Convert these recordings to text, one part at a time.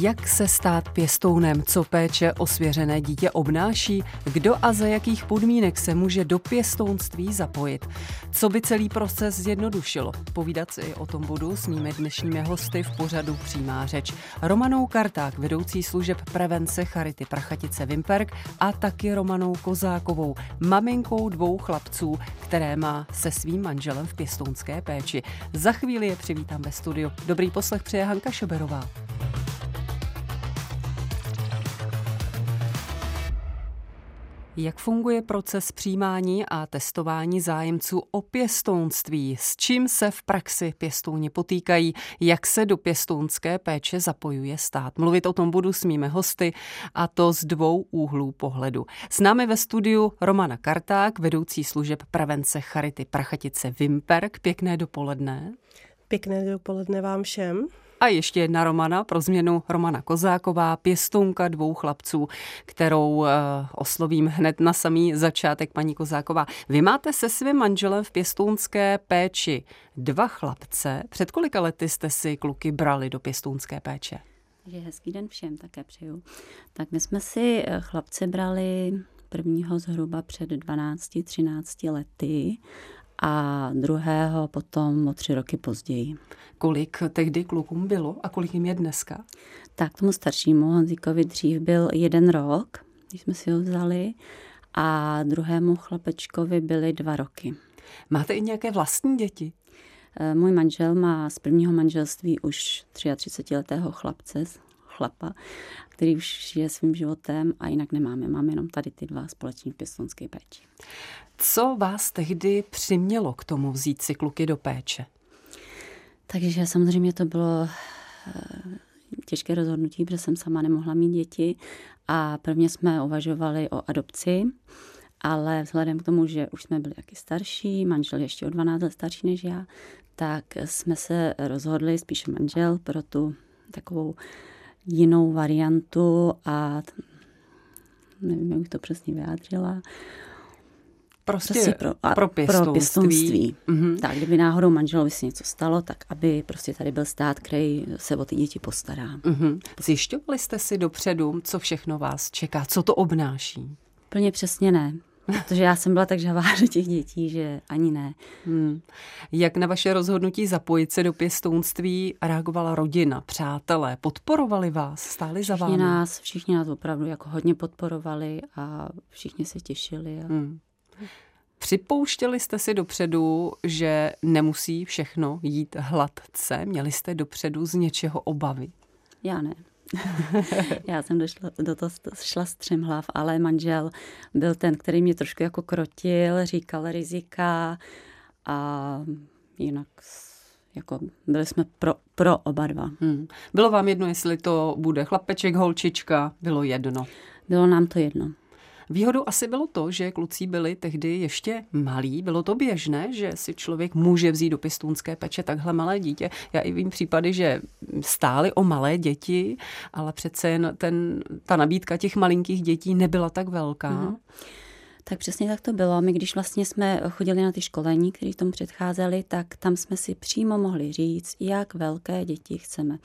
Jak se stát pěstounem, co péče o svěřené dítě obnáší, kdo a za jakých podmínek se může do pěstounství zapojit, co by celý proces zjednodušilo. Povídat si o tom budu s mými dnešními hosty v pořadu Přímá řeč. Romanou Karták, vedoucí služeb prevence Charity Prachatice Vimperk a taky Romanou Kozákovou, maminkou dvou chlapců, které má se svým manželem v pěstounské péči. Za chvíli je přivítám ve studiu. Dobrý poslech přeje Hanka Šoberová. Jak funguje proces přijímání a testování zájemců o pěstounství? S čím se v praxi pěstouni potýkají? Jak se do pěstounské péče zapojuje stát? Mluvit o tom budu s mými hosty a to z dvou úhlů pohledu. S námi ve studiu Romana Karták, vedoucí služeb prevence Charity Prachatice Vimperk. Pěkné dopoledne. Pěkné dopoledne vám všem. A ještě jedna Romana, pro změnu Romana Kozáková, pěstounka dvou chlapců, kterou uh, oslovím hned na samý začátek, paní Kozáková. Vy máte se svým manželem v pěstounské péči dva chlapce. Před kolika lety jste si kluky brali do pěstounské péče? Takže hezký den všem také přeju. Tak my jsme si eh, chlapce brali prvního zhruba před 12-13 lety a druhého potom o tři roky později. Kolik tehdy klukům bylo a kolik jim je dneska? Tak tomu staršímu Honzíkovi dřív byl jeden rok, když jsme si ho vzali, a druhému chlapečkovi byly dva roky. Máte i nějaké vlastní děti? Eh, můj manžel má z prvního manželství už 33-letého chlapce, chlapa, který už žije svým životem a jinak nemáme. Máme jenom tady ty dva společní pěstonské péči. Co vás tehdy přimělo k tomu vzít si kluky do péče? Takže samozřejmě to bylo eh, těžké rozhodnutí, protože jsem sama nemohla mít děti a prvně jsme uvažovali o adopci, ale vzhledem k tomu, že už jsme byli taky starší, manžel ještě o 12 let starší než já, tak jsme se rozhodli, spíše manžel, pro tu takovou jinou variantu a nevím, jak bych to přesně vyjádřila, Prostě, prostě pro, a, pro pěstounství. Pro pěstounství. Mm-hmm. Tak, kdyby náhodou manželovi se něco stalo, tak aby prostě tady byl stát, který se o ty děti postará. Mm-hmm. Zjišťovali jste si dopředu, co všechno vás čeká, co to obnáší? Plně přesně ne. Protože já jsem byla tak žavá do těch dětí, že ani ne. Hmm. Jak na vaše rozhodnutí zapojit se do pěstounství reagovala rodina, přátelé? Podporovali vás? Stáli za vámi? Všichni nás, všichni nás opravdu jako hodně podporovali a všichni se těšili. A... Hmm. Připouštěli jste si dopředu, že nemusí všechno jít hladce? Měli jste dopředu z něčeho obavy? Já ne. Já jsem došla, do toho šla s třem hlav, ale manžel byl ten, který mě trošku jako krotil, říkal rizika a jinak jako byli jsme pro, pro oba dva. Hmm. Bylo vám jedno, jestli to bude chlapeček, holčička? Bylo jedno? Bylo nám to jedno. Výhodou asi bylo to, že kluci byli tehdy ještě malí. Bylo to běžné, že si člověk může vzít do pěstounské peče takhle malé dítě. Já i vím případy, že stály o malé děti, ale přece jen ten, ta nabídka těch malinkých dětí nebyla tak velká. Mm-hmm. Tak přesně tak to bylo. My když vlastně jsme chodili na ty školení, které tomu předcházely, tak tam jsme si přímo mohli říct, jak velké děti chceme.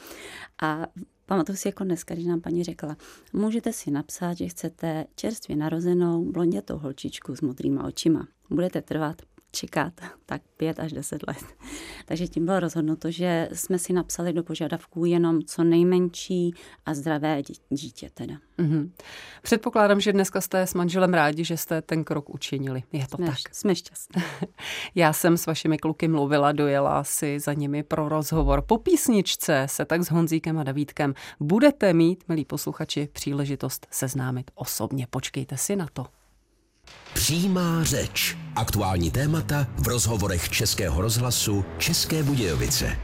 A Pamatuju si jako dneska, když nám paní řekla, můžete si napsat, že chcete čerstvě narozenou blondětou holčičku s modrýma očima. Budete trvat čekat tak pět až deset let. Takže tím bylo rozhodnuto, že jsme si napsali do požadavků jenom co nejmenší a zdravé dítě teda. Mm-hmm. Předpokládám, že dneska jste s manželem rádi, že jste ten krok učinili. Je to jsme, tak? Jsme šťastní. Já jsem s vašimi kluky mluvila, dojela si za nimi pro rozhovor. Po písničce se tak s Honzíkem a Davídkem budete mít, milí posluchači, příležitost seznámit osobně. Počkejte si na to. Přímá řeč. Aktuální témata v rozhovorech Českého rozhlasu České Budějovice.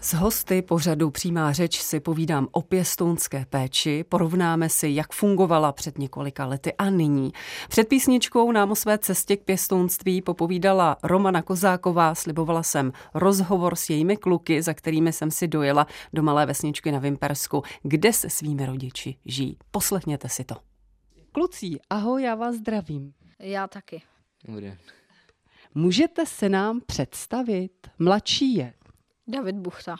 S hosty pořadu Přímá řeč si povídám o pěstounské péči, porovnáme si, jak fungovala před několika lety a nyní. Před písničkou nám o své cestě k pěstounství popovídala Romana Kozáková, slibovala jsem rozhovor s jejími kluky, za kterými jsem si dojela do malé vesničky na Vimpersku, kde se svými rodiči žijí. Poslechněte si to. Kluci, ahoj, já vás zdravím. Já taky. Dobrý. Můžete se nám představit? Mladší je David Buchta,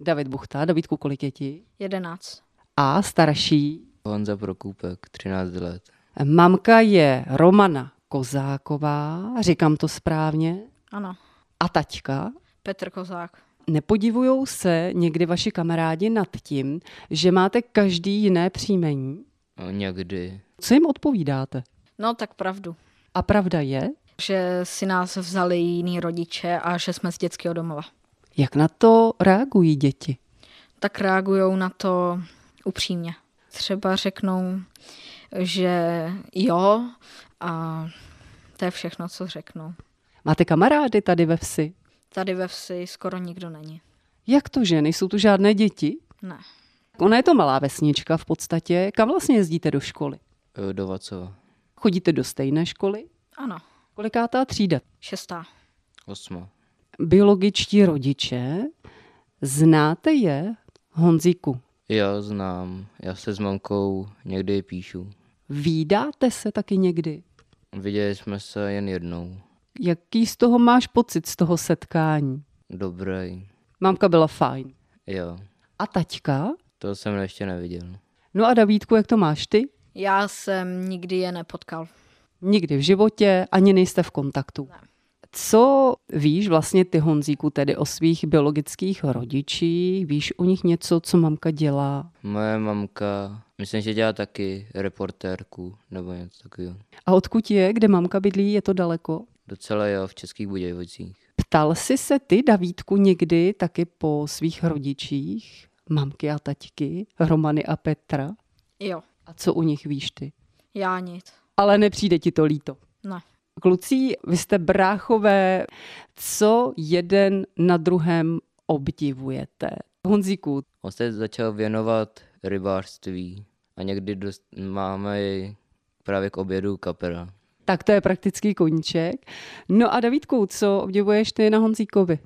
David Buchta. Davidku, kolik je ti? 11. A starší? Honza Prokůpek, 13 let. Mamka je Romana Kozáková, říkám to správně. Ano. A taťka? Petr Kozák. Nepodivujou se někdy vaši kamarádi nad tím, že máte každý jiné příjmení? No, někdy. Co jim odpovídáte? No tak pravdu. A pravda je, Že si nás vzali jiný rodiče a že jsme z dětského domova. jak na to reagují děti. Tak reagují na to upřímně. Třeba řeknou, že jo a to je všechno, co řeknou. Máte kamarády tady ve vsi? Tady ve vsi skoro nikdo není. Jak to, že nejsou tu žádné děti? Ne. Ona je to malá vesnička v podstatě. Kam vlastně jezdíte do školy? Eh, Do Vacova. Chodíte do stejné školy? Ano. Kolikátá třída? Šestá. Osma. Biologičtí rodiče, znáte je, Honzíku? Já znám. Já se s mamkou někdy píšu. Výdáte se taky někdy? Viděli jsme se jen jednou. Jaký z toho máš pocit z toho setkání? Dobrý. Mámka byla fajn. Jo. A taťka? To jsem ještě neviděl. No a Davídku, jak to máš ty? Já jsem nikdy je nepotkal. Nikdy v životě, ani nejste v kontaktu. Ne. Co víš vlastně ty, Honzíku, tedy o svých biologických rodičích? Víš o nich něco, co mamka dělá? Moje mamka, myslím, že dělá taky reportérku nebo něco takového. A odkud je, kde mamka bydlí, je to daleko? Docela jo, v Českých Budějovicích. Ptal jsi se ty, Davídku, někdy taky po svých rodičích, mamky a taťky, Romany a Petra? Jo. A co u nich víš ty? Já nic. Ale nepřijde ti to líto. Ne. Kluci, vy jste bráchové, co jeden na druhém obdivujete? Honzíku, On se začal věnovat rybářství a někdy dost, máme právě k obědu kapera. tak to je praktický koníček. No a Davídku, co obdivuješ ty na Honzíkovi?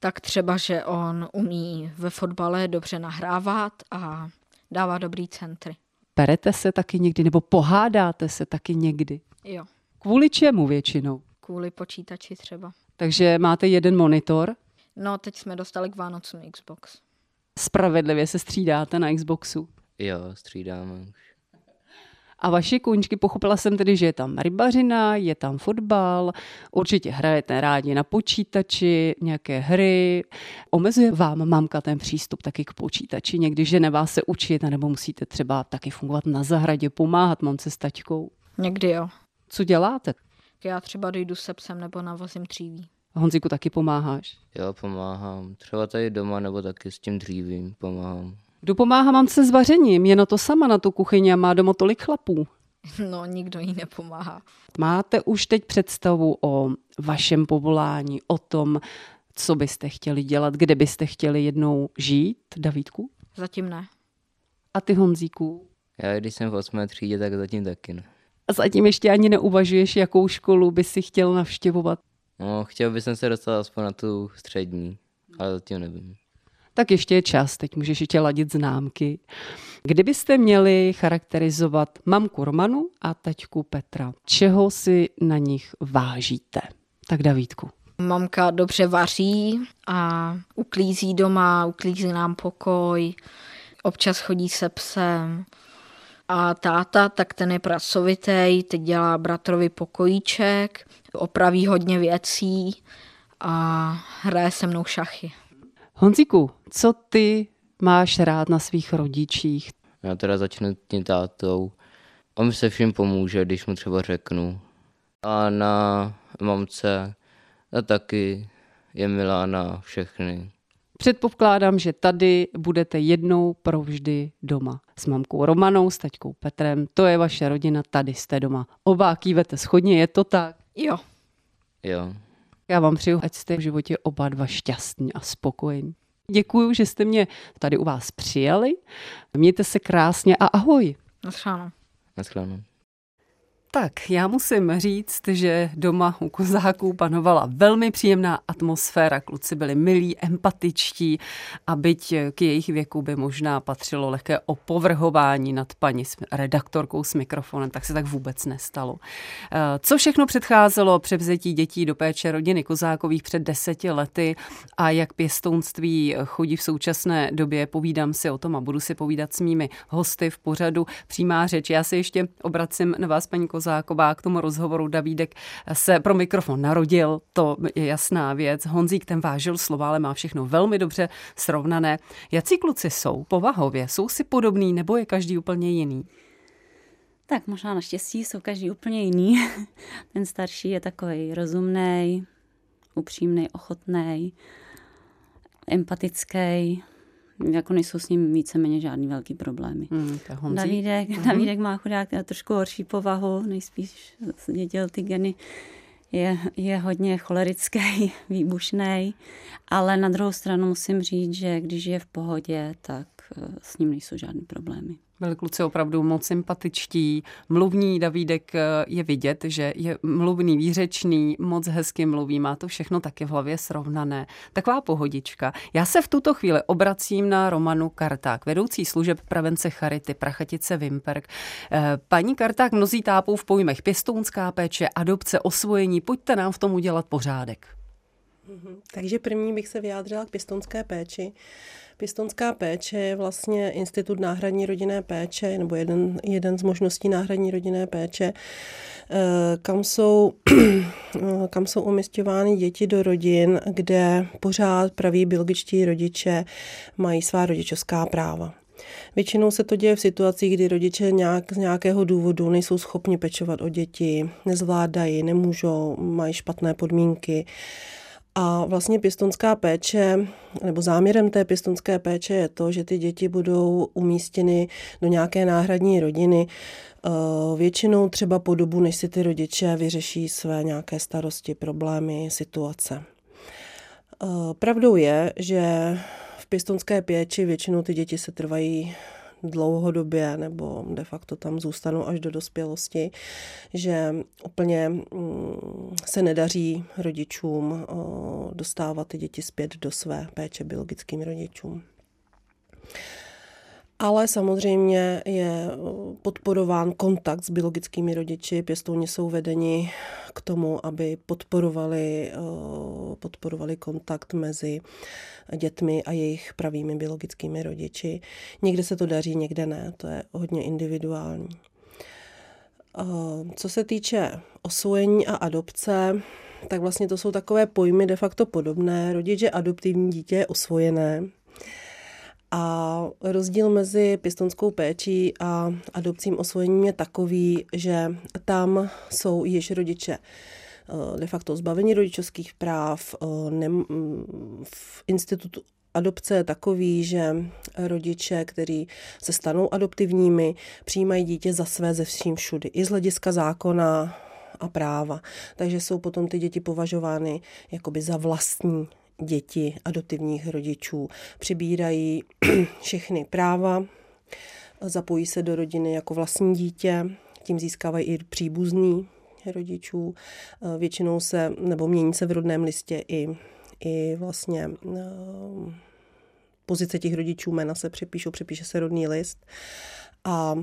Tak třeba, že on umí ve fotbale dobře nahrávat a dává dobrý centry. Perete se taky někdy, nebo pohádáte se taky někdy? Jo. Kvůli čemu většinou? Kvůli počítači třeba. Takže máte jeden monitor, No, teď jsme dostali k Vánocům Xbox. spravedlivě se střídáte na Xboxu. Jo, střídáme už. A vaše kůňčky, pochopila jsem tedy, že je tam rybařina, je tam fotbal, určitě hrajete rádi na počítači, nějaké hry. Omezuje vám mamka ten přístup taky k počítači, někdy žene vás se učit, nebo musíte třeba taky fungovat na zahradě, pomáhat mamce s taťkou. Někdy jo. Co děláte? Já třeba dojdu se psem nebo navozím dříví. Honziku taky pomáháš. Jo, pomáhám. Třeba tady doma nebo taky s tím dřívím pomáhám. Kdo pomáhá mamce s vařením? Je na to sama na tu kuchyni a má doma tolik chlapů. No, nikdo jí nepomáhá. Máte už teď představu o vašem povolání, o tom, co byste chtěli dělat, kde byste chtěli jednou žít, Davídku? Zatím ne. A ty Honzíku? Já když jsem v 8. třídě, tak zatím taky ne. A zatím ještě ani neuvažuješ, jakou školu by si chtěl navštěvovat? No, chtěl bych se dostat aspoň na tu střední, ale zatím nevím. Tak ještě je čas, teď můžeš ještě ladit známky. Kdybyste měli charakterizovat mamku Romanu a taťku Petra, čeho si na nich vážíte? Tak Davídku. Mamka dobře vaří a uklízí doma, uklízí nám pokoj, občas chodí se psem. A táta, tak ten je pracovitý, teď dělá bratrovi pokojíček, opraví hodně věcí a hraje se mnou šachy. Honzíku, co ty máš rád na svých rodičích? Já teda začnu tím tátou. On mi se vším pomůže, když mu třeba řeknu. A na mamce a taky je milá na všechny. Předpokládám, že tady budete jednou provždy doma. S mamkou Romanou, s taťkou Petrem, to je vaše rodina, tady jste doma. Oba kývete schodně, je to tak? Jo, Jo. Já vám přeju, ať jste v životě oba dva šťastní a spokojení. Děkuji, že jste mě tady u vás přijali. Mějte se krásně a ahoj. naschledanou. Naschledanou. Tak, já musím říct, že doma u kozáků panovala velmi příjemná atmosféra. Kluci byli milí, empatičtí a byť k jejich věku by možná patřilo lehké opovrhování nad paní redaktorkou s mikrofonem, tak se tak vůbec nestalo. Eh, co všechno předcházelo převzetí dětí do péče rodiny Kozákových před deseti lety a jak pěstounství chodí v současné době, povídám si o tom a budu si povídat s mými hosty v pořadu Přímá řeč. Já se ještě obracím na vás, paní Kozáková Kozáková k tomu rozhovoru. Davídek se pro mikrofon narodil, to je jasná věc. Honzík ten vážil slova, ale má všechno velmi dobře srovnané. Jací kluci jsou povahově? Jsou si podobný nebo je každý úplně jiný? Tak možná naštěstí jsou každý úplně jiný. Ten starší je takový rozumný, upřímný, ochotný, empatický jako nejsou s ním víceméně žádný velký problémy. Mm, Davídek, mm. Davídek má chudák trošku horší povahu, nejspíš děděl ty geny. Je, je hodně cholerický, výbušný, ale na druhou stranu musím říct, že když je v pohodě, tak eh, s ním nejsou žádné problémy. Byli kluci opravdu moc sympatičtí. Mluvní Davídek eh, je vidět, že je mluvný, výřečný, moc hezky mluví, má to všechno taky v hlavě srovnané. Taková pohodička. Já se v tuto chvíli obracím na Romanu Karták, vedoucí služeb prevence Charity Prachatice Vimperk. Eh, paní Karták, mnozí tápou v pojmech pěstounská péče, adopce, osvojení. Pojďte nám v tom udělat pořádek. Mhm. Takže první bych se vyjádřila k pěstounské péči. Pěstonská péče je vlastně institut náhradní rodinné péče, nebo jeden, jeden z možností náhradní rodinné péče, eh, kam jsou, kam jsou umistovány děti do rodin, kde pořád praví biologičtí rodiče mají svá rodičovská práva. Většinou se to děje v situacích, kdy rodiče nějak, z nějakého důvodu nejsou schopni pečovat o děti, nezvládají, nemůžou, mají špatné podmínky a vlastně pěstonská péče, nebo záměrem té pěstonské péče je to, že ty děti budou umístěny do nějaké náhradní rodiny, eh, většinou třeba po dobu, než si ty rodiče vyřeší své nějaké starosti, problémy, situace. Eh, pravdou je, že v pěstonské péči většinou ty děti se trvají dlouhodobě nebo de facto tam zůstanou až do dospělosti, že úplně mm, se nedaří rodičům dostávat ty děti zpět do své péče biologickým rodičům. Ale samozřejmě je podporován kontakt s biologickými rodiči. Pěstouni jsou vedeni k tomu, aby podporovali, podporovali kontakt mezi dětmi a jejich pravými biologickými rodiči. Někde se to daří, někde ne. To je hodně individuální. Co se týče osvojení a adopce, tak vlastně to jsou takové pojmy de facto podobné. Rodič je adoptivní, dítě je osvojené. A rozdíl mezi pěstonskou péčí a adopcím osvojením je takový, že tam jsou již rodiče eh, de facto zbavení rodičovských práv. Eh, v institutu adopce je takový, že rodiče, kteří se stanou adoptivními, přijímají dítě za své ze vším všudy. I z hlediska zákona a práva. Takže jsou potom ty děti považovány jakoby za vlastní děti adoptivních rodičů. Přibírají všechny práva, zapojí se do rodiny jako vlastní dítě, tím získávají i příbuzný rodičů. Většinou se, nebo mění se v rodném listě i, i vlastně eh, pozice těch rodičů, jména se přepíšou, přepíše se rodný list a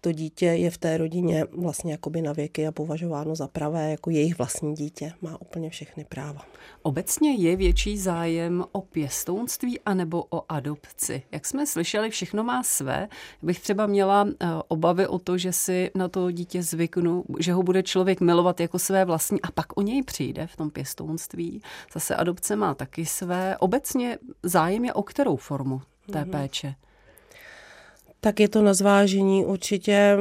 to dítě je v té rodině vlastně jakoby na věky a považováno za pravé jako jejich vlastní dítě. Má úplně všechny práva. Obecně je větší zájem o pěstounství anebo o adopci. Jak jsme slyšeli, všechno má své. Bych třeba měla eh, obavy o to, že si na to dítě zvyknu, že ho bude člověk milovat jako své vlastní a pak o něj přijde v tom pěstounství. Zase adopce má taky své. Obecně zájem je o kterou formu té mm-hmm. péče? Tak je to na zvážení. Určitě,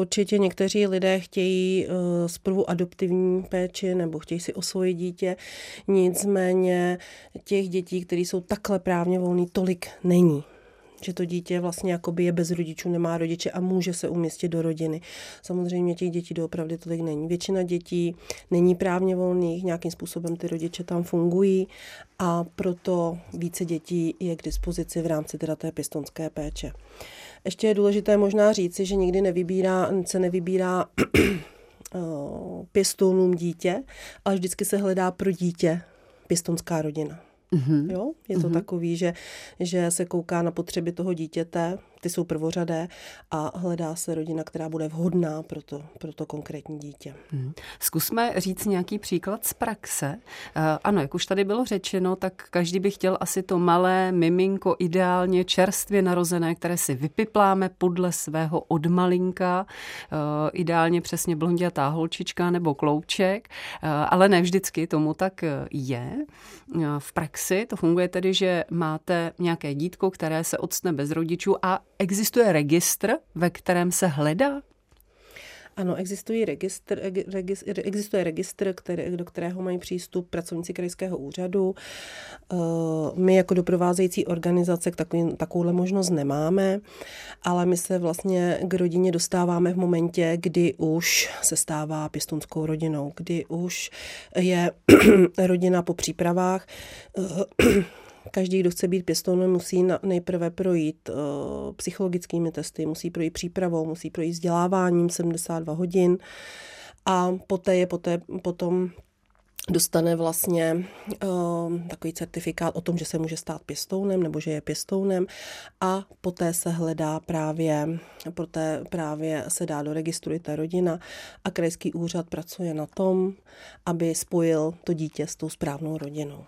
určitě někteří lidé chtějí uh, zprvu adoptivní péči nebo chtějí si osvojit dítě. Nicméně těch dětí, které jsou takhle právně volný, tolik není že to dítě vlastně jakoby je bez rodičů, nemá rodiče a může se umístit do rodiny. Samozřejmě těch dětí doopravdy tolik není. Většina dětí není právně volných, nějakým způsobem ty rodiče tam fungují a proto více dětí je k dispozici v rámci teda té pěstonské péče. Ještě je důležité možná říci, že nikdy nevybírá, se nevybírá pěstounům dítě, ale vždycky se hledá pro dítě pěstounská rodina. Mm-hmm. Jo? Je to mm-hmm. takový, že, že se kouká na potřeby toho dítěte, ty jsou prvořadé a hledá se rodina, která bude vhodná pro to, pro to konkrétní dítě. Hmm. Zkusme říct nějaký příklad z praxe. Uh, ano, jak už tady bylo řečeno, tak každý by chtěl asi to malé miminko, ideálně čerstvě narozené, které si vypipláme podle svého odmalinka, uh, ideálně přesně blondětá holčička nebo klouček, uh, ale ne vždycky tomu tak je. V praxi to funguje tedy, že máte nějaké dítko, které se odstne bez rodičů a existuje registr, ve kterém se hledá? Ano, existuje registr, registr, existuje registr, který, do kterého mají přístup pracovníci krajského úřadu. Eh, my jako doprovázející organizace takový, takovouhle možnost nemáme, ale my se vlastně k rodině dostáváme v momentě, kdy už se stává pěstounskou rodinou, kdy už je rodina po přípravách eh, Každý, kdo chce být pěstounem, musí nejprve projít uh, psychologickými testy, musí projít přípravou, musí projít vzděláváním 72 hodin. A poté je poté, potom dostane vlastně uh, takový certifikát o tom, že se může stát pěstounem nebo že je pěstounem. A poté se hledá právě, poté právě se dá do registru ta rodina. A krajský úřad pracuje na tom, aby spojil to dítě s tou správnou rodinou.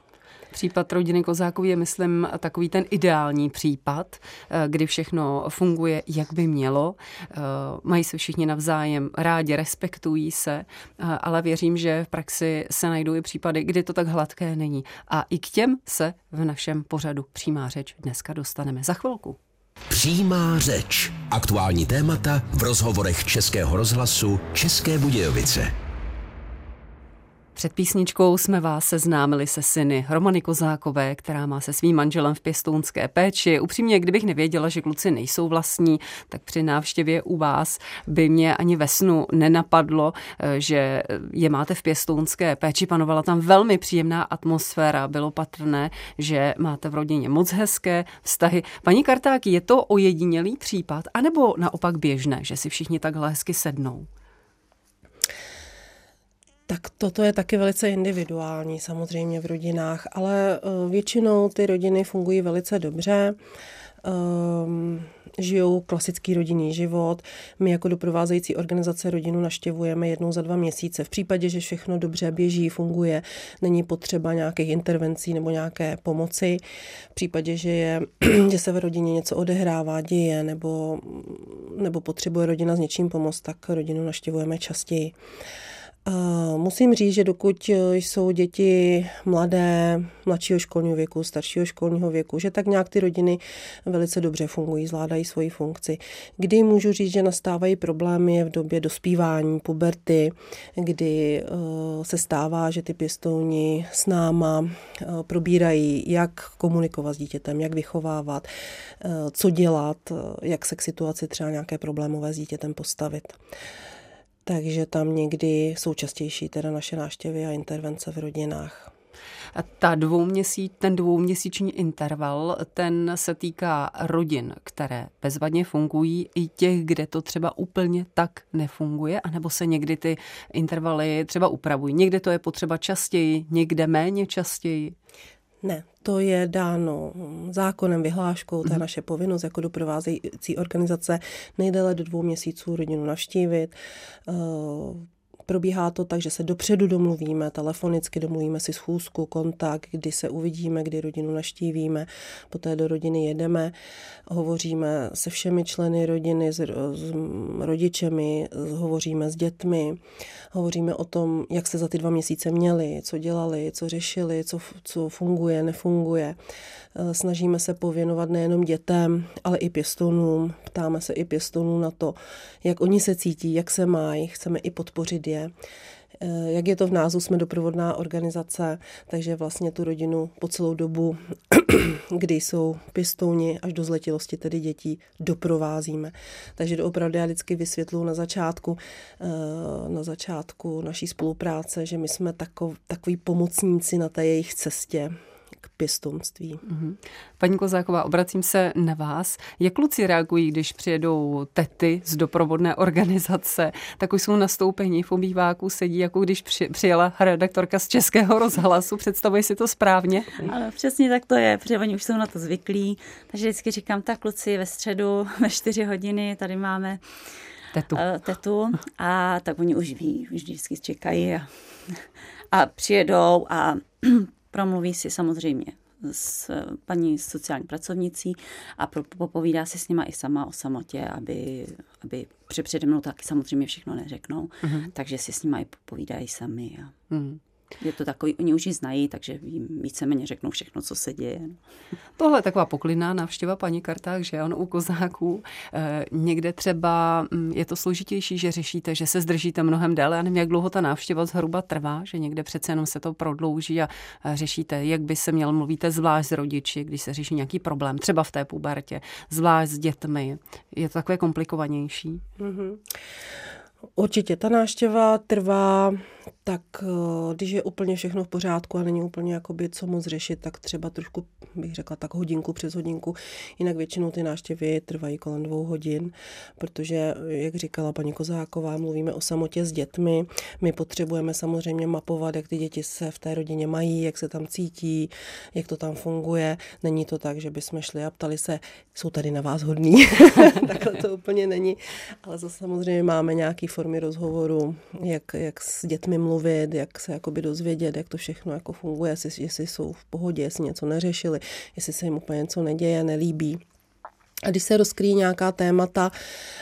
Případ rodiny Kozáků je, myslím, takový ten ideální případ, eh, kdy všechno funguje, jak by mělo. Eh, mají se všichni navzájem rádi, respektují se, eh, ale věřím, že v praxi se najdou i případy, kdy to tak hladké není. A i k těm se v našem pořadu Přímá řeč dneska dostaneme za chvilku. Přímá řeč. Aktuální témata v rozhovorech Českého rozhlasu České Budějovice. Před písničkou jsme vás seznámili se syny Romany Kozákové, která má se svým manželem v pěstounské péči. Upřímně, kdybych nevěděla, že kluci nejsou vlastní, tak při návštěvě u vás by mě ani ve snu nenapadlo, eh, že je máte v pěstounské péči. Panovala tam velmi příjemná atmosféra. Bylo patrné, že máte v rodině moc hezké vztahy. Paní Kartáky, je to ojedinělý případ, anebo naopak běžné, že si všichni takhle hezky sednou? Tak toto je taky velice individuální samozřejmě v rodinách, ale eh, většinou ty rodiny fungují velice dobře. Um, žijou klasický rodinný život. My jako doprovázející organizace rodinu naštěvujeme jednou za dva měsíce. V případě, že všechno dobře běží, funguje, není potřeba nějakých intervencí nebo nějaké pomoci. V případě, že, je, že se v rodině něco odehrává, děje nebo, nebo potřebuje rodina s něčím pomoct, tak rodinu naštěvujeme častěji. Musím říct, že dokud e, jsou děti mladé, mladšího školního věku, staršího školního věku, že tak nějak ty rodiny velice dobře fungují, zvládají svoji funkci. Kdy můžu říct, že nastávají problémy v době dospívání, puberty, kdy e, se stává, že ty pěstouni s náma probírají, jak komunikovat s dítětem, jak vychovávat, co dělat, jak se k situaci třeba nějaké problémové s dítětem postavit takže tam někdy jsou častější teda naše návštěvy a intervence v rodinách. A ta dvouměsíc, ten dvouměsíční interval, ten se týká rodin, které bezvadně fungují, i těch, kde to třeba úplně tak nefunguje, anebo se někdy ty intervaly třeba upravují. Někde to je potřeba častěji, někde méně častěji. Ne, to je dáno zákonem, vyhláškou, to je mhm. naše povinnost jako doprovázející organizace nejdéle do dvou měsíců rodinu navštívit. Probíhá to tak, že se dopředu domluvíme, telefonicky domluvíme si schůzku, kontakt, kdy se uvidíme, kdy rodinu naštívíme, poté do rodiny jedeme, hovoříme se všemi členy rodiny, s, s rodičemi, hovoříme s dětmi, hovoříme o tom, jak se za ty dva měsíce měli, co dělali, co řešili, co, co funguje, nefunguje. Eh, snažíme se pověnovat nejenom dětem, ale i pěstounům. Ptáme se i pěstounů na to, jak oni se cítí, jak se mají. Chceme i podpořit je. Eh, jak je to v názvu, jsme doprovodná organizace, takže vlastně tu rodinu po celou dobu, kdy jsou pěstouni až do zletilosti, tedy dětí, doprovázíme. Takže opravdu já vždycky vysvětluji na začátku, eh, na začátku naší spolupráce, že my jsme takový pomocníci na té jejich cestě, k pěstounství. Mm-hmm. Paní Kozáková, obracím se na vás. Jak kluci reagují, když přijedou tety z doprovodné organizace, tak už jsou nastoupení v obýváku, sedí jako když při, přijela redaktorka z Českého rozhlasu. Představuji si to správně? Ale přesně tak to je, protože oni už jsou na to zvyklí. Takže vždycky říkám, tak kluci ve středu ve čtyři hodiny tady máme tetu. Uh, tetu a tak oni už ví, už vždycky čekají a, a přijedou a promluví si samozřejmě s paní sociální pracovnicí a popovídá si s nima i sama o samotě, aby, aby přede mnou taky samozřejmě všechno neřeknou, uh-huh. takže si s nima i popovídají sami. A... Uh-huh. Je to takový, oni už ji znají, takže jim víceméně řeknou všechno, co se děje. Tohle je taková poklidná návštěva paní Karták, že ano, u kozáků. E, někde třeba mm, je to složitější, že řešíte, že se zdržíte mnohem déle. Já nevím, jak dlouho ta návštěva zhruba trvá, že někde přece jenom se to prodlouží a, a řešíte, jak by se měl, mluvíte zvlášť s rodiči, když se řeší nějaký problém, třeba v té pubertě, zvlášť s dětmi. Je to takové komplikovanější. Mm-hmm. Určitě ta návštěva trvá tak eh, když je úplně všechno v pořádku a není úplně jakoby co moc řešit, tak třeba trošku bych řekla tak hodinku přes hodinku. Jinak většinou ty návštěvy trvají kolem dvou hodin, protože, jak říkala paní Kozáková, mluvíme o samotě s dětmi. My potřebujeme samozřejmě mapovat, jak ty děti se v té rodině mají, jak se tam cítí, jak to tam funguje. Není to tak, že bychom šli a ptali se, jsou tady na vás hodní. Takhle to úplně není. Ale zase samozřejmě máme nějaké formy rozhovoru, jak, jak s dětmi mluvit, jak se jakoby dozvědět, jak to všechno jako funguje, jestli, jestli jsou v pohodě, jestli něco neřešili, jestli se jim úplně něco neděje, nelíbí. A když se rozkryjí nějaká témata,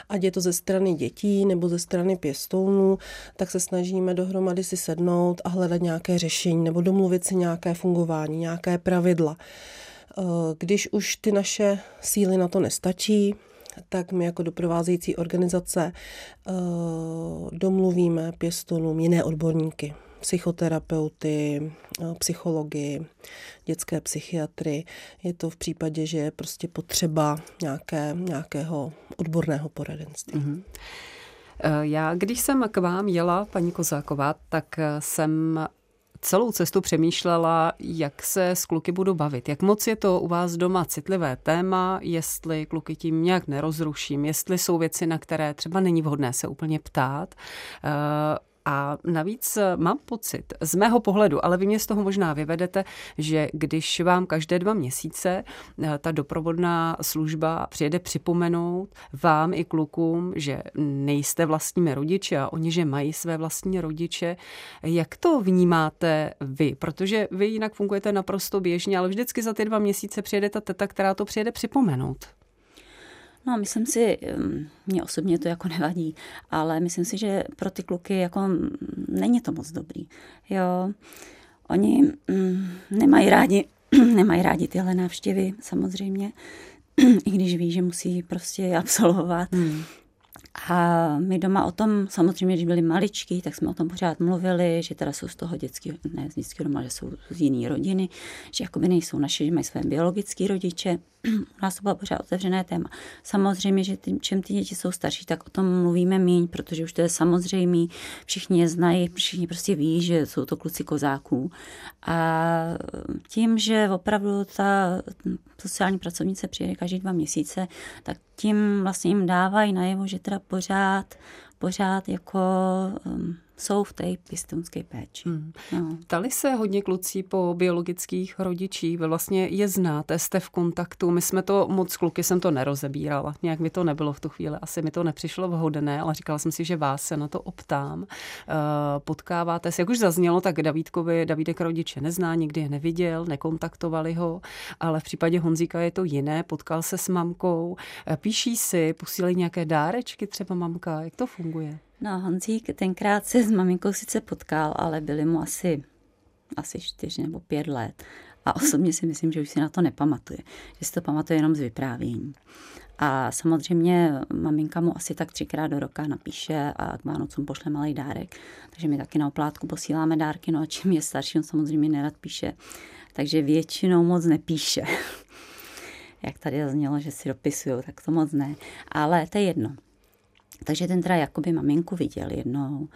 ať je to ze strany dětí nebo ze strany pěstounů, tak se snažíme dohromady si sednout a hledat nějaké řešení nebo domluvit si nějaké fungování, nějaké pravidla. Eh, když už ty naše síly na to nestačí, tak my jako doprovázející organizace uh, domluvíme pěstonům jiné odborníky, psychoterapeuty, uh, psychologi, dětské psychiatry. Je to v případě, že je prostě potřeba nějaké, nějakého odborného poradenství. Mm-hmm. Já, když jsem k vám jela, paní Kozáková, tak jsem celou cestu přemýšlela, jak se s kluky budu bavit. Jak moc je to u vás doma citlivé téma, jestli kluky tím nějak nerozruším, jestli jsou věci, na které třeba není vhodné se úplně ptát. A navíc eh, mám pocit, z mého pohledu, ale vy mě z toho možná vyvedete, že když vám každé dva měsíce eh, ta doprovodná služba přijede připomenout vám i klukům, že nejste vlastními rodiči a oni, že mají své vlastní rodiče, jak to vnímáte vy? Protože vy jinak fungujete naprosto běžně, ale vždycky za ty dva měsíce přijede ta teta, která to přijede připomenout. No, myslím si, mě osobně to jako nevadí, ale myslím si, že pro ty kluky jako není to moc dobrý. Jo, oni mm, nemají rádi, nemají rádi tyhle návštěvy samozřejmě, i když ví, že musí prostě absolvovat. Hmm. A my doma o tom, samozřejmě, když byli maličký, tak jsme o tom pořád mluvili, že teda jsou z toho dětský, ne z dětského doma, že jsou z jiný rodiny, že jakoby nejsou naše, že mají své biologické rodiče. U nás to bylo pořád otevřené téma. Samozřejmě, že tím, čím ty děti jsou starší, tak o tom mluvíme míň, protože už to je samozřejmé, všichni je znají, všichni prostě ví, že jsou to kluci kozáků. A tím, že opravdu ta sociální pracovnice přijede každý dva měsíce, tak tím vlastně jim dávají najevo, že teda pořád, pořád jako um, jsou v té pěstounské péči. Hmm. No. Ptali se hodně kluci po biologických rodičích, vy vlastně je znáte, jste v kontaktu, my jsme to moc kluky jsem to nerozebírala, nějak mi to nebylo v tu chvíli, asi mi to nepřišlo vhodné, ale říkala jsem si, že vás se na to optám. Uh, potkáváte se, jak už zaznělo, tak Davídkovi, Davídek rodiče nezná, nikdy je neviděl, nekontaktovali ho, ale v případě Honzíka je to jiné, potkal se s mamkou, eh, píší si, posílají nějaké dárečky třeba mamka, jak to funguje? No, Honzík tenkrát se s maminkou sice potkal, ale byly mu asi, asi čtyři nebo pět let. A osobně si myslím, že už si na to nepamatuje. Že si to pamatuje jenom z vyprávění. A samozřejmě maminka mu asi tak třikrát do roka napíše a k Vánocům pošle malý dárek. Takže my taky na oplátku posíláme dárky, no a čím je starší, on samozřejmě nerad píše. Takže většinou moc nepíše. Jak tady zaznělo, že si dopisují, tak to moc ne. Ale to je jedno. Takže ten teda jakoby maminku viděl jednou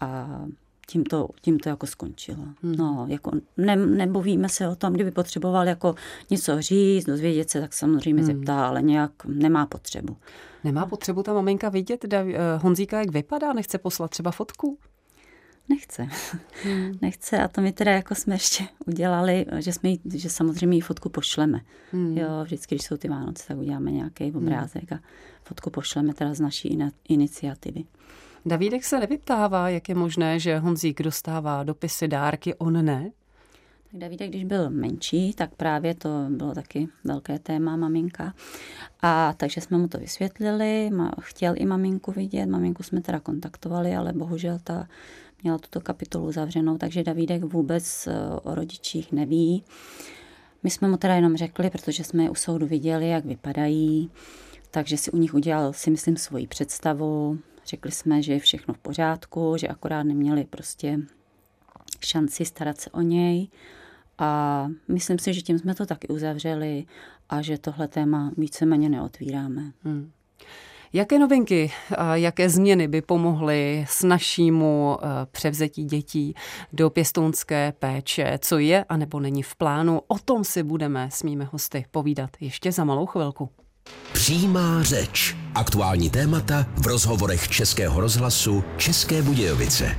a tím to, tím to jako skončilo. Hmm. No, jako ne, nebovíme se o tom, kdyby potřeboval jako něco říct, dozvědět se, tak samozřejmě hmm. zeptá, ale nějak nemá potřebu. Nemá potřebu ta maminka vidět Dav- eh, Honzíka, jak vypadá? Nechce poslat třeba fotku? Nechce. Hmm. Nechce a to my teda jako jsme ještě udělali, že, jsme že samozřejmě jí fotku pošleme. Hmm. Jo, vždycky, když jsou ty Vánoce, tak uděláme nějaký hmm. obrázek a fotku pošleme teda z naší iniciativy. Davídek se nevyptává, jak je možné, že Honzík dostává dopisy, dárky, on ne? Tak Davídek, když byl menší, tak právě to bylo taky velké téma maminka. A takže jsme mu to vysvětlili, chtěl i maminku vidět, maminku jsme teda kontaktovali, ale bohužel ta měla tuto kapitolu zavřenou, takže Davídek vůbec eh, o rodičích neví. My jsme mu teda jenom řekli, protože jsme je u soudu viděli, jak vypadají, takže si u nich udělal, si myslím, svoji představu. Řekli jsme, že je všechno v pořádku, že akorát neměli prostě šanci starat se o něj. A myslím si, že tím jsme to taky uzavřeli a že tohle téma víceméně neotvíráme. Hmm. Jaké novinky, jaké změny by pomohly s našímu eh, převzetí dětí do pěstounské péče? Co je a nebo není v plánu? O tom si budeme s mými hosty povídat ještě za malou chvilku. Přímá řeč. Aktuální témata v rozhovorech Českého rozhlasu České Budějovice.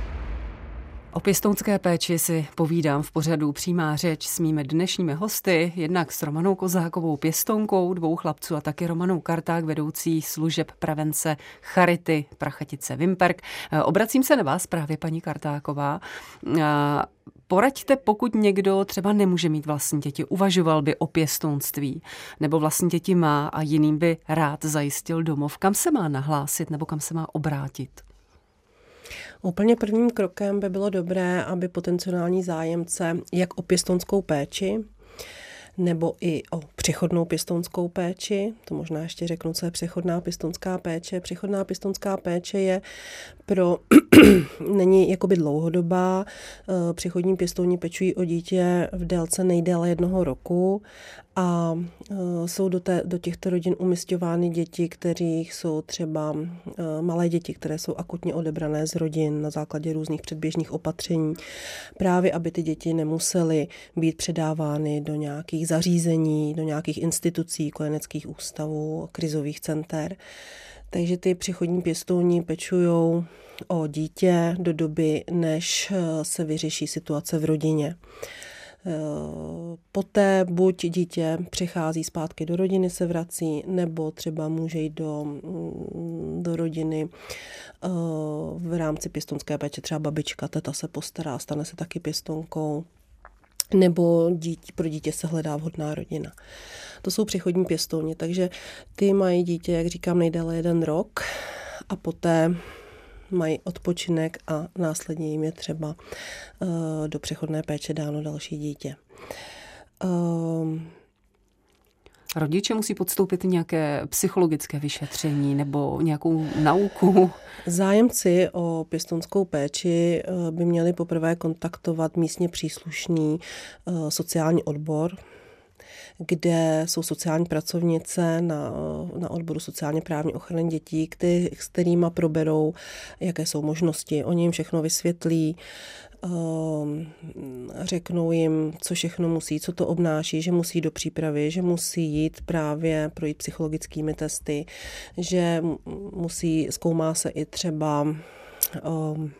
O pěstounské péči si povídám v pořadu Přímá řeč s mými dnešními hosty, jednak s Romanou Kozákovou pěstounkou, dvou chlapců a taky Romanou Karták, vedoucí služeb prevence Charity Prachatice Vimperk. Eh, obracím se na vás právě, paní Kartáková. Poraďte, pokud někdo třeba nemůže mít vlastní děti, uvažoval by o pěstounství, nebo vlastní děti má a jiným by rád zajistil domov, kam se má nahlásit nebo kam se má obrátit? Úplně prvním krokem by bylo dobré, aby potenciální zájemce jak o pěstonskou péči, nebo i o přechodnou pěstounskou péči. To možná ještě řeknu, co je přechodná pěstounská péče. Přechodná pěstounská péče je pro, není jakoby dlouhodobá. Eh, přechodní pěstouni pečují o dítě v délce nejdéle jednoho roku a eh, jsou do, té, do těchto rodin umistovány děti, kterých jsou třeba eh, malé děti, které jsou akutně odebrané z rodin na základě různých předběžných opatření, právě aby ty děti nemusely být předávány do nějakých zařízení, do nějakých institucí, kojeneckých ústavů, krizových center. Takže ty přechodní pěstouni pečují o dítě do doby, než eh, se vyřeší situace v rodině. Eh, poté buď dítě přichází zpátky do rodiny, se vrací, nebo třeba může jít do, mm, do rodiny eh, v rámci pěstonské péče, třeba babička, teta se postará, stane se taky pěstonkou, nebo dítě, pro dítě se hledá vhodná rodina. To jsou přechodní pěstouni, takže ty mají dítě, jak říkám, nejdéle jeden rok a poté mají odpočinek a následně jim je třeba uh, do přechodné péče dáno další dítě. Uh, Rodiče musí podstoupit nějaké psychologické vyšetření nebo nějakou nauku? Zájemci o pěstonskou péči eh, by měli poprvé kontaktovat místně příslušný sociální odbor, kde jsou sociální pracovnice na, na odboru sociálně právní ochrany dětí, který, s kterými proberou, jaké jsou možnosti. Oni jim všechno vysvětlí, ehm, řeknou jim, co všechno musí, co to obnáší, že musí do přípravy, že musí jít právě projít psychologickými testy, že musí, zkoumá se i třeba um,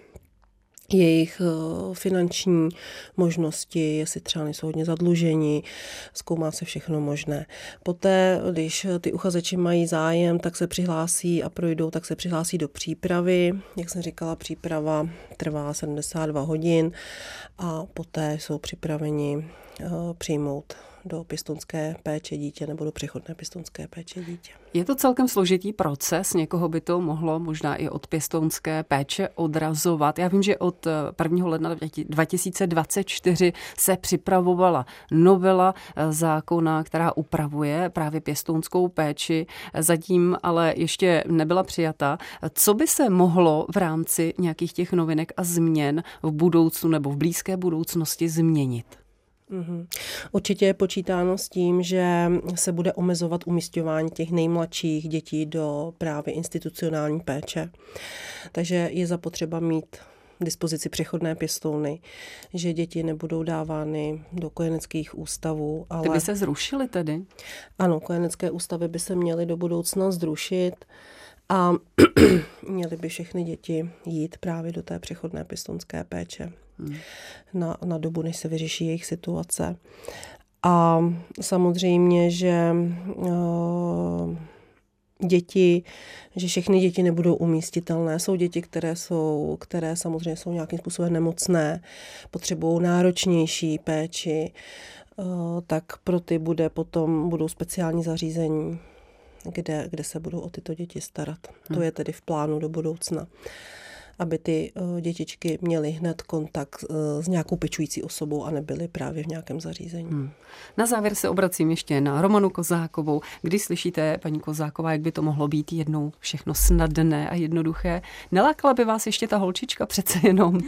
jejich eh, finanční možnosti, jestli třeba nejsou hodně zadlužení, zkoumá se všechno možné. Poté, když ty uchazeči mají zájem, tak se přihlásí a projdou, tak se přihlásí do přípravy. Jak jsem říkala, příprava trvá 72 hodin a poté jsou připraveni eh, přijmout do pěstonské péče dítě nebo do přechodné pěstonské péče dítě. Je to celkem složitý proces, někoho by to mohlo možná i od pěstounské péče odrazovat. Já vím, že od 1. ledna 2024 se připravovala novela eh, zákona, která upravuje právě pěstounskou péči, zatím ale ještě nebyla přijata. Co by se mohlo v rámci nějakých těch novinek a změn v budoucnu nebo v blízké budoucnosti změnit? Mm-hmm. Určitě je počítáno s tím, že se bude omezovat umístěvání těch nejmladších dětí do právě institucionální péče. Takže je zapotřeba mít dispozici přechodné pěstouny, že děti nebudou dávány do kojeneckých ústavů. Ale... Ty by se zrušily tedy? Ano, kojenecké ústavy by se měly do budoucna zrušit a měly by všechny děti jít právě do té přechodné pěstounské péče hmm. na, na dobu, než se vyřeší jejich situace. A samozřejmě, že uh, děti, že všechny děti nebudou umístitelné. Jsou děti, které jsou, které samozřejmě jsou nějakým způsobem nemocné, potřebují náročnější péči, uh, tak pro ty bude potom, budou speciální zařízení, kde, kde se budou o tyto děti starat. Hmm. To je tedy v plánu do budoucna aby ty eh, dětičky měly hned kontakt eh, s nějakou pečující osobou a nebyly právě v nějakém zařízení. Hmm. Na závěr se obracím ještě na Romanu Kozákovou. Kdy slyšíte, paní Kozáková, jak by to mohlo být jednou všechno snadné a jednoduché? Nelákala by vás ještě ta holčička přece jenom?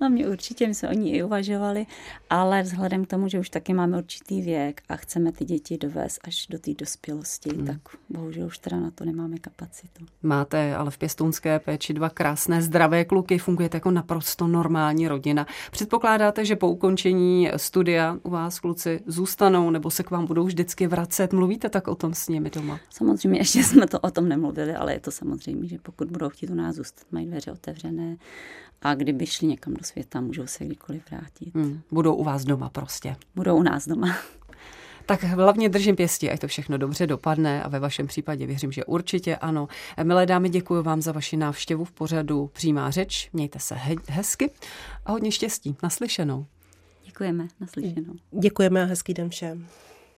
No mě určitě, my jsme o ní i uvažovali, ale vzhledem k tomu, že už taky máme určitý věk a chceme ty děti dovést až do té dospělosti, hmm. tak bohužel už teda na to nemáme kapacitu. Máte ale v pěstounské péči dva krásné zdravé zdravé kluky, fungujete jako naprosto normální rodina. Předpokládáte, že po ukončení studia u vás kluci zůstanou nebo se k vám budou vždycky vracet? Mluvíte tak o tom s nimi doma? Samozřejmě, ještě jsme to o tom nemluvili, ale je to samozřejmě, že pokud budou chtít u nás zůstat, mají dveře otevřené a kdyby šli někam do světa, můžou se kdykoliv vrátit. Hmm, budou u vás doma prostě. Budou u nás doma. Tak hlavně držím pěstí, ať to všechno dobře dopadne a ve vašem případě věřím, že určitě ano. Milé dámy, děkuji vám za vaši návštěvu v pořadu Přímá řeč. Mějte se he- hezky a hodně štěstí. Naslyšenou. Děkujeme, naslyšenou. Děkujeme a hezký den všem.